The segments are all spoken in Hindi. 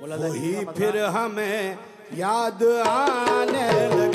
बोला वही फिर हमें याद आने लगे।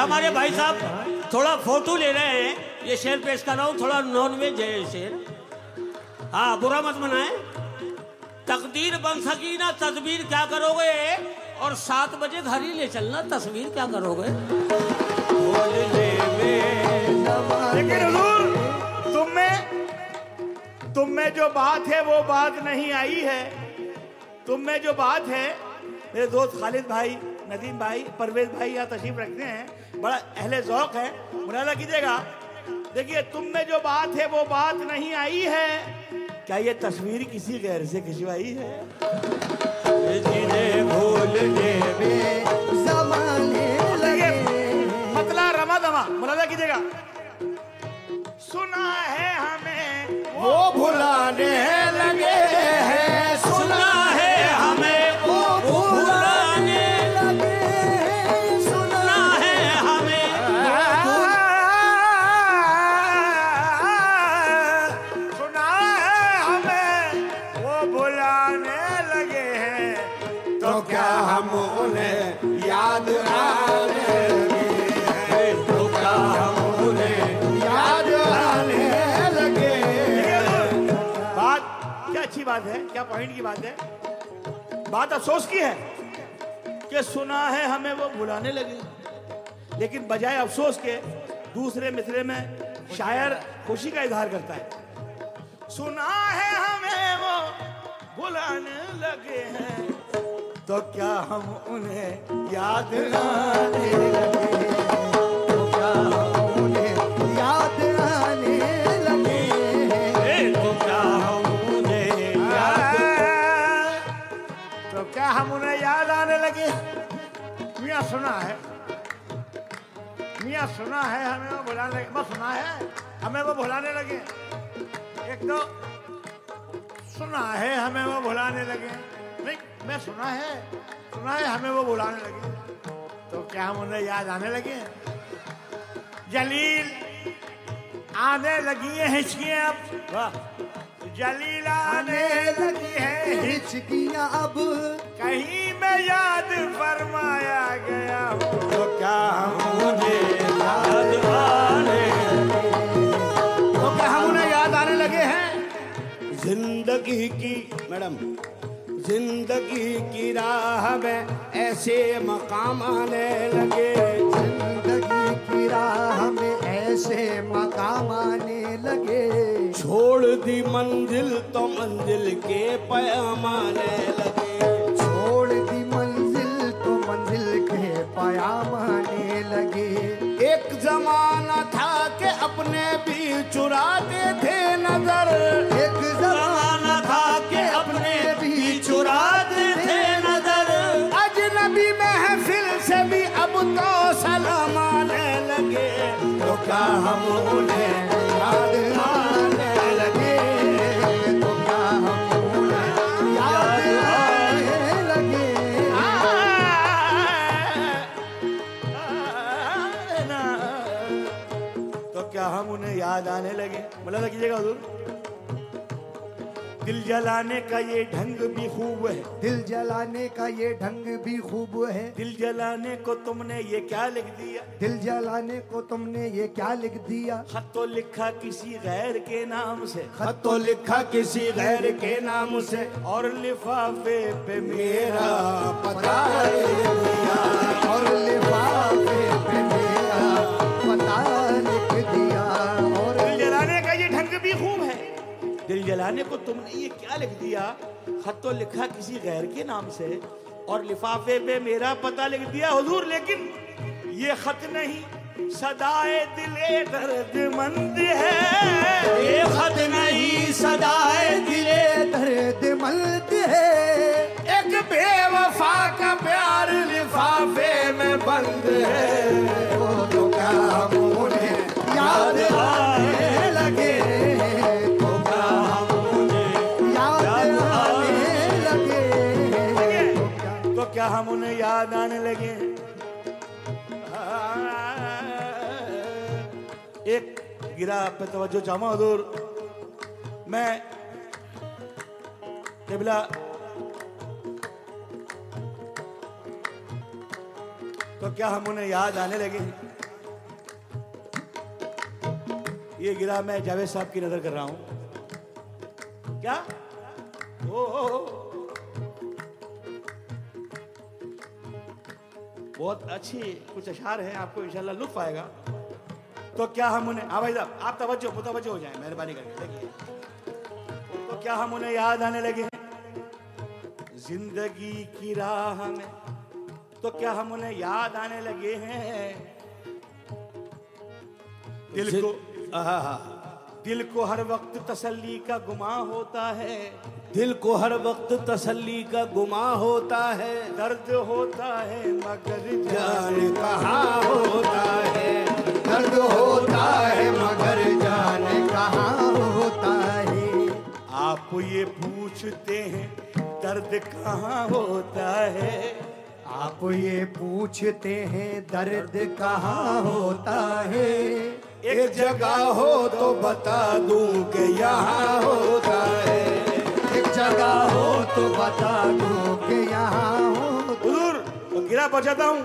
हमारे भाई साहब थोड़ा फ़ोटो ले रहे हैं। ये शेर पेश कर रहा हूँ थोड़ा नॉन वेज है ये शेर। हाँ बुरा मत मनाए। तकदीर बन सकी ना तस्वीर क्या करोगे? और सात बजे घर ही ले चलना तस्वीर क्या करोगे? लेकिन हुजूर तुम में तुम में जो बात है वो बात नहीं आई है। तुम में जो बात है मेरे दोस्त खालिद भाई नदीम भाई परवेज भाई यहाँ तशरीफ़ रखते हैं बड़ा अहले जौक है। मुनाजा कीजिएगा। देखिए तुम में जो बात है वो बात नहीं आई है। क्या ये तस्वीर किसी गैर से खिंचवाई है? मतला रमा दमा मुनाजा कीजिएगा। बात है, क्या पॉइंट की बात है? बात अफसोस की है कि सुना है हमें, वो बुलाने लगे। लेकिन बजाय अफसोस के, दूसरे मिसरे में शायर खुशी का इजहार करता है। सुना है हमें, वो बुलाने लगे हैं। तो क्या हम उन्हें याद आने लगे तो क्या हम मियाँ सुना है। मियाँ सुना है हमें, वो बुलाने लगे। बस सुना है? हमें वो बुलाने लगे। एक तो सुना है हमें, वो बुलाने लगे। नहीं, मैं सुना है। सुना है, हमें वो बुलाने लगे। तो क्या हम उन्हें याद आने लगे? जलील आने लगी है हिचकियाँ अब। जलील आने लगी है हिचकियाँ अब। कहीं में याद फरमाया गया हो। तो क्या हम उन्हें याद आने? तो क्या हम उन्हें याद आने लगे हैं? ज़िंदगी की मैडम ज़िंदगी की राह में ऐसे मकाम आने लगे। ज़िंदगी की राह में ऐसे मकाम आने लगे। छोड़ दी मंजिल तो मंजिल के पैमाने लगे। छोड़ दी मंजिल तो मंजिल के पैमाने लगे। एक जमाना था के अपने भी चुराते थे नज़र। एक जमाना था के अपने भी चुराते थे नज़र। अजनबी महफिल से भी अब तो सलामाने लगे। तो क्या हम उन्हें मतलब कीजिएगा हजूर दिल जलाने का ये ढंग भी खूब है। दिल जलाने का ये ढंग भी खूब है। दिल जलाने को तुमने ये क्या लिख दिया? दिल जलाने को तुमने ये क्या लिख दिया? खत तो लिखा किसी गैर के नाम से। खत तो लिखा किसी गैर के नाम से। और लिफाफे पे मेरा पता तुमने ये क्या लिख दिया? खत तो लिखा किसी गैर के नाम से। और लिफाफे पे मेरा पता लिख दिया, हुजूर, लेकिन ये खत नहीं। सदाए दिले दर्दमंद है। ये खत नहीं, सदाए दिले दर्द मल्द है। एक बेवफा का प्यार लिफाफे में बंद है। लगे। एक गिरा पे तवज्जो चाहूँ हजूर। मैं किबला तो क्या हम उन्हें याद आने लगे? ये गिरा मैं जावेद साहब की नज़र कर रहा हूँ। क्या? ओ, ओ, ओ। बहुत अच्छी कुछ अशार हैं आपको इंशाल्लाह लुत्फ आएगा। तो क्या हम उन्हें हाँ भाई साहब आप तवज्जो मुतवज्जो हो जाए मेहरबानी करके देखिए। तो क्या हम उन्हें याद आने लगे हैं? ज़िंदगी की राह में तो क्या हम उन्हें याद आने लगे हैं? दिल को दिल को हर वक्त तसल्ली का गुमा होता है। दिल को हर वक्त तसल्ली का गुमा होता है। दर्द होता है मगर जान कहाँ होता है। दर्द होता है मगर जान कहाँ होता है। आप ये पूछते हैं दर्द कहाँ होता है? आप ये पूछते हैं दर्द कहाँ होता है? एक जगह हो तो बता दूँ कि यहाँ होता है। जगह हो तो बता दो कि यहाँ हो तो गिरा बचाता हूँ।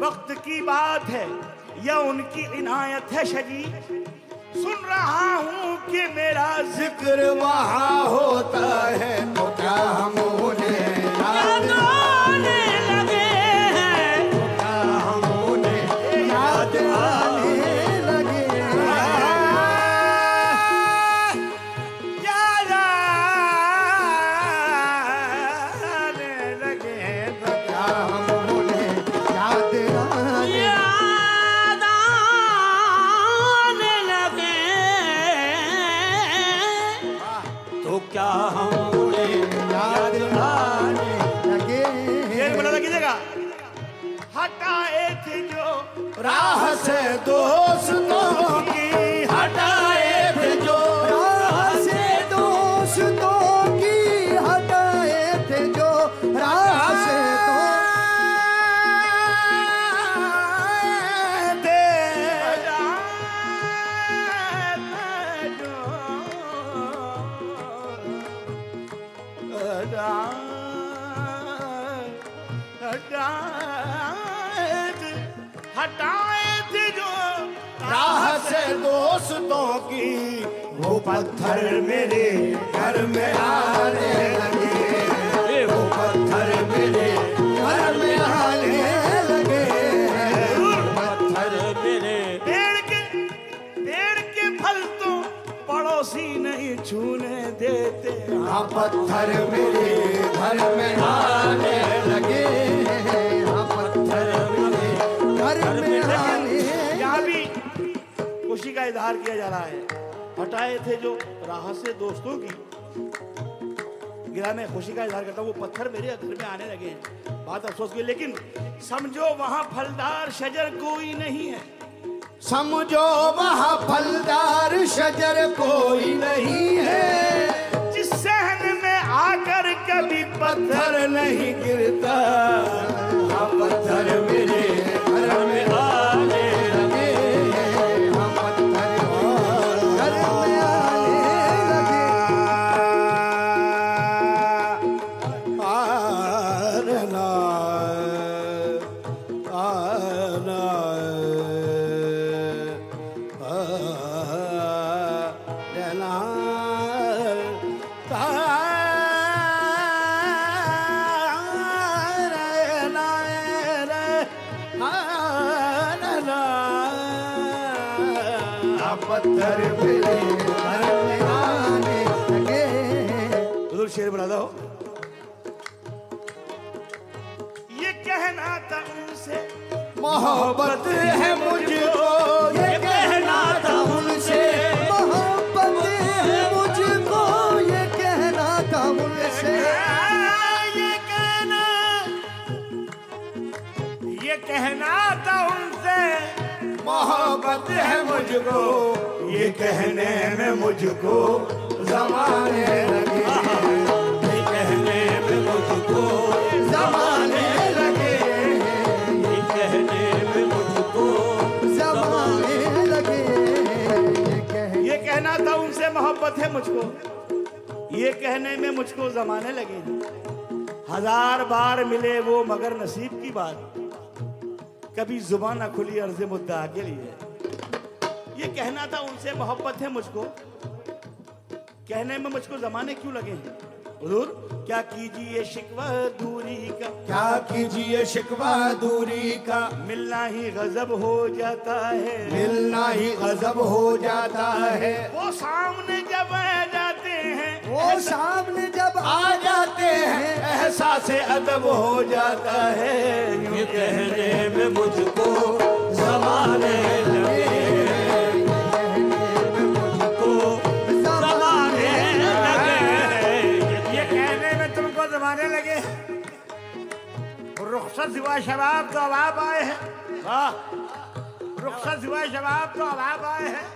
वक्त की बात है या उनकी इनायत है शजी। सुन रहा हूँ कि मेरा ज़िक्र ज़िक्र वहाँ होता है तो क्या हम उन्हें पत्थर मेरे घर में आने लगे हाँ पत्थर मेरे घर में आने यहाँ भी खुशी का इजहार किया जा रहा है। हटाए थे जो राह से दोस्तों की। गिरा मैं खुशी का इजहार करता हूँ वो पत्थर मेरे घर में आने लगे हैं। बात अफसोस की लेकिन समझो वहाँ फलदार शजर कोई नहीं है। समझो वहाँ फलदार शजर कोई नहीं है। पत्थर नहीं गिरता। हाँ, पत्थर मेरे घर में आने लगे। हाँ, पत्थर घर में आने लगे। आना आना कहना था उनसे। मोहब्बत है मुझको ये कहना था उनसे। मोहब्बत है मुझको ये कहना था मुझसे ये कहना ये कहना था उनसे। मोहब्बत है मुझको ये कहने में मुझको जमाने लगे। मोहब्बत है मुझको। ये कहने में मुझको जमाने लगे हज़ार बार मिले वो मगर नसीब की बात। कभी ज़ुबान ना खुली अर्ज़ मुद्दा के लिए। ये कहना था उनसे मोहब्बत है मुझको। कहने में मुझको जमाने क्यों लगे हैं? हुजूर क्या कीजिए शिकवा दूरी का? क्या कीजिए शिकवा दूरी का? मिलना ही गजब हो जाता है। मिलना ही गजब हो जाता है। वो सामने जब आ जाते हैं वो सामने जब आ जाते हैं ऐसा एहसास अदब हो जाता है। यूँ कहने में मुझको जमाने लगे। रुखसत हुआ शबाब तो अब आप आए हैं। वाह। रुखसत हुआ शबाब तो अब आप आए हैं।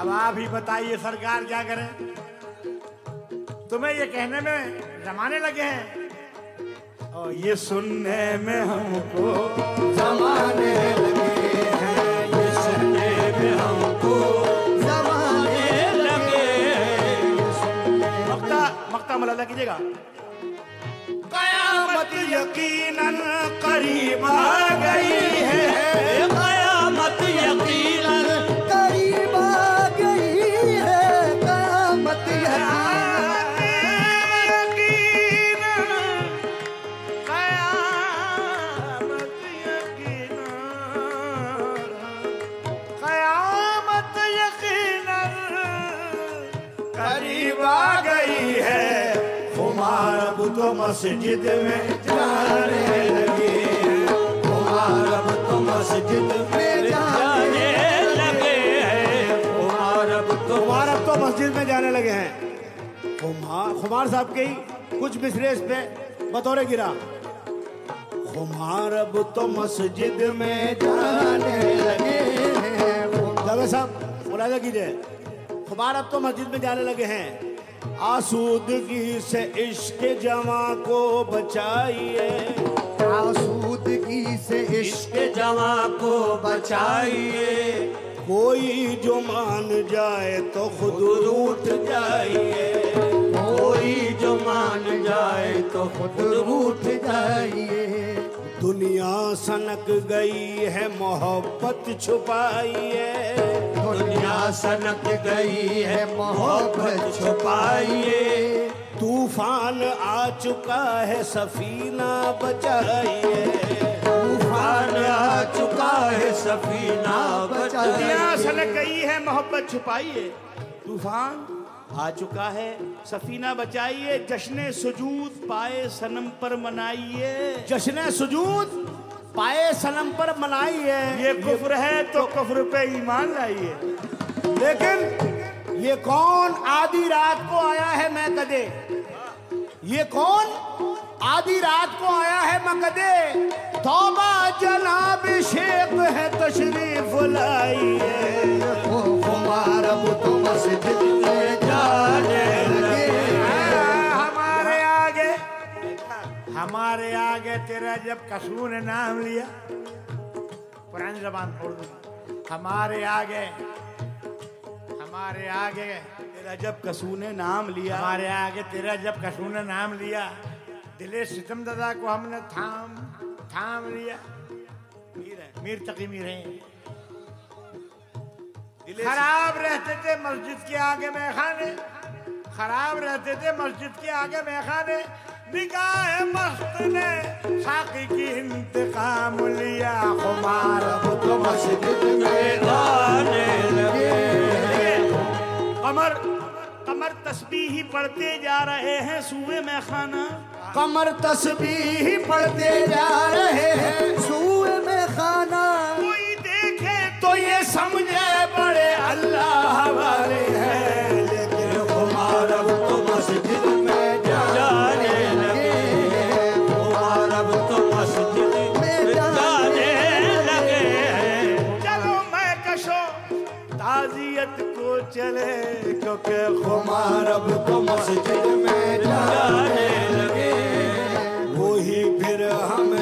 अब आप ही बताइए सरकार क्या करे। तुम्हें ये कहने में जमाने लगे हैं। और ये सुनने में हमको जमाने लगे हैं। ये सुनने में हमको जमाने लगे मक्ता मक्ता मलाला कीजिएगा। कयामत यकीनन करीब आ गई है। कयामत यकीनन करीब आ गई है। कयामत यकीन करीब आ गई है। खुमार तो मस्जिद में खुमार अब तो मस्जिद में जाने लगे हैं। खुमार खुमार साहब के ही कुछ मिसरे इस पे बतौरे गिरा। खुमार अब तो मस्जिद में जाने लगे हैं। साहब मुलाजा कीजिए। खुमार अब तो मस्जिद में जाने लगे हैं। आसूदगी से इश्क जमा को बचाइए। आसूदगी से इश्क जमा को बचाइए। कोई जो मान जाए तो खुद रूठ जाइए। कोई जो मान जाए तो खुद रूठ जाइए। दुनिया सनक गई है, मोहब्बत छुपाइए। दुनिया सनक गई है, मोहब्बत छुपाइए। तूफ़ान आ चुका है, सफीना बचाइए। तूफ़ान आ चुका है सफीना दुनिया बचाइए सनक गई है मोहब्बत छुपाइए। तूफ़ान आ चुका है सफीना बचाइए। जश्न सुजूद पाए सनम पर मनाइए। जश्न सुजूद पाए सनम पर मनाइए। ये कुफ्र है तो कुफ्र पे ईमान लाइए। लेकिन ये कौन आधी रात को आया है मैं कदे ये कौन आधी रात को आया है मकदे? तौबा जनाब शेख है तशरीफ़ लाइए। तो मस्जिद में जाने लगे। हमारे आगे हमारे आगे तेरा जब कसू ने नाम लिया पुरानी जबान छोड़ दो हमारे आगे हमारे आगे तेरा जब कसू ने नाम लिया। हमारे आगे तेरा जब कसू ने नाम लिया दिले सितम दादा को हमने थाम। थाम लिया। मीर है मीर तकी मीर है। खराब रहते थे मस्जिद के आगे में खाने खराब रहते थे मस्जिद के आगे में खाने निगाह मस्त ने साकी की इंतकाम लिया खुमार तो मस्जिद में आने लगे। कमर कमर तस्बीह ही पढ़ते जा रहे हैं सुबह में खाना कमर तस्बीह पढ़ते जा रहे हैं। सुए में खाना कोई देखे तो ये समझे बड़े अल्लाह वाले। चले क्योंकि खुमार अब तो मस्जिद में जाने लगे। वो ही फिर हमें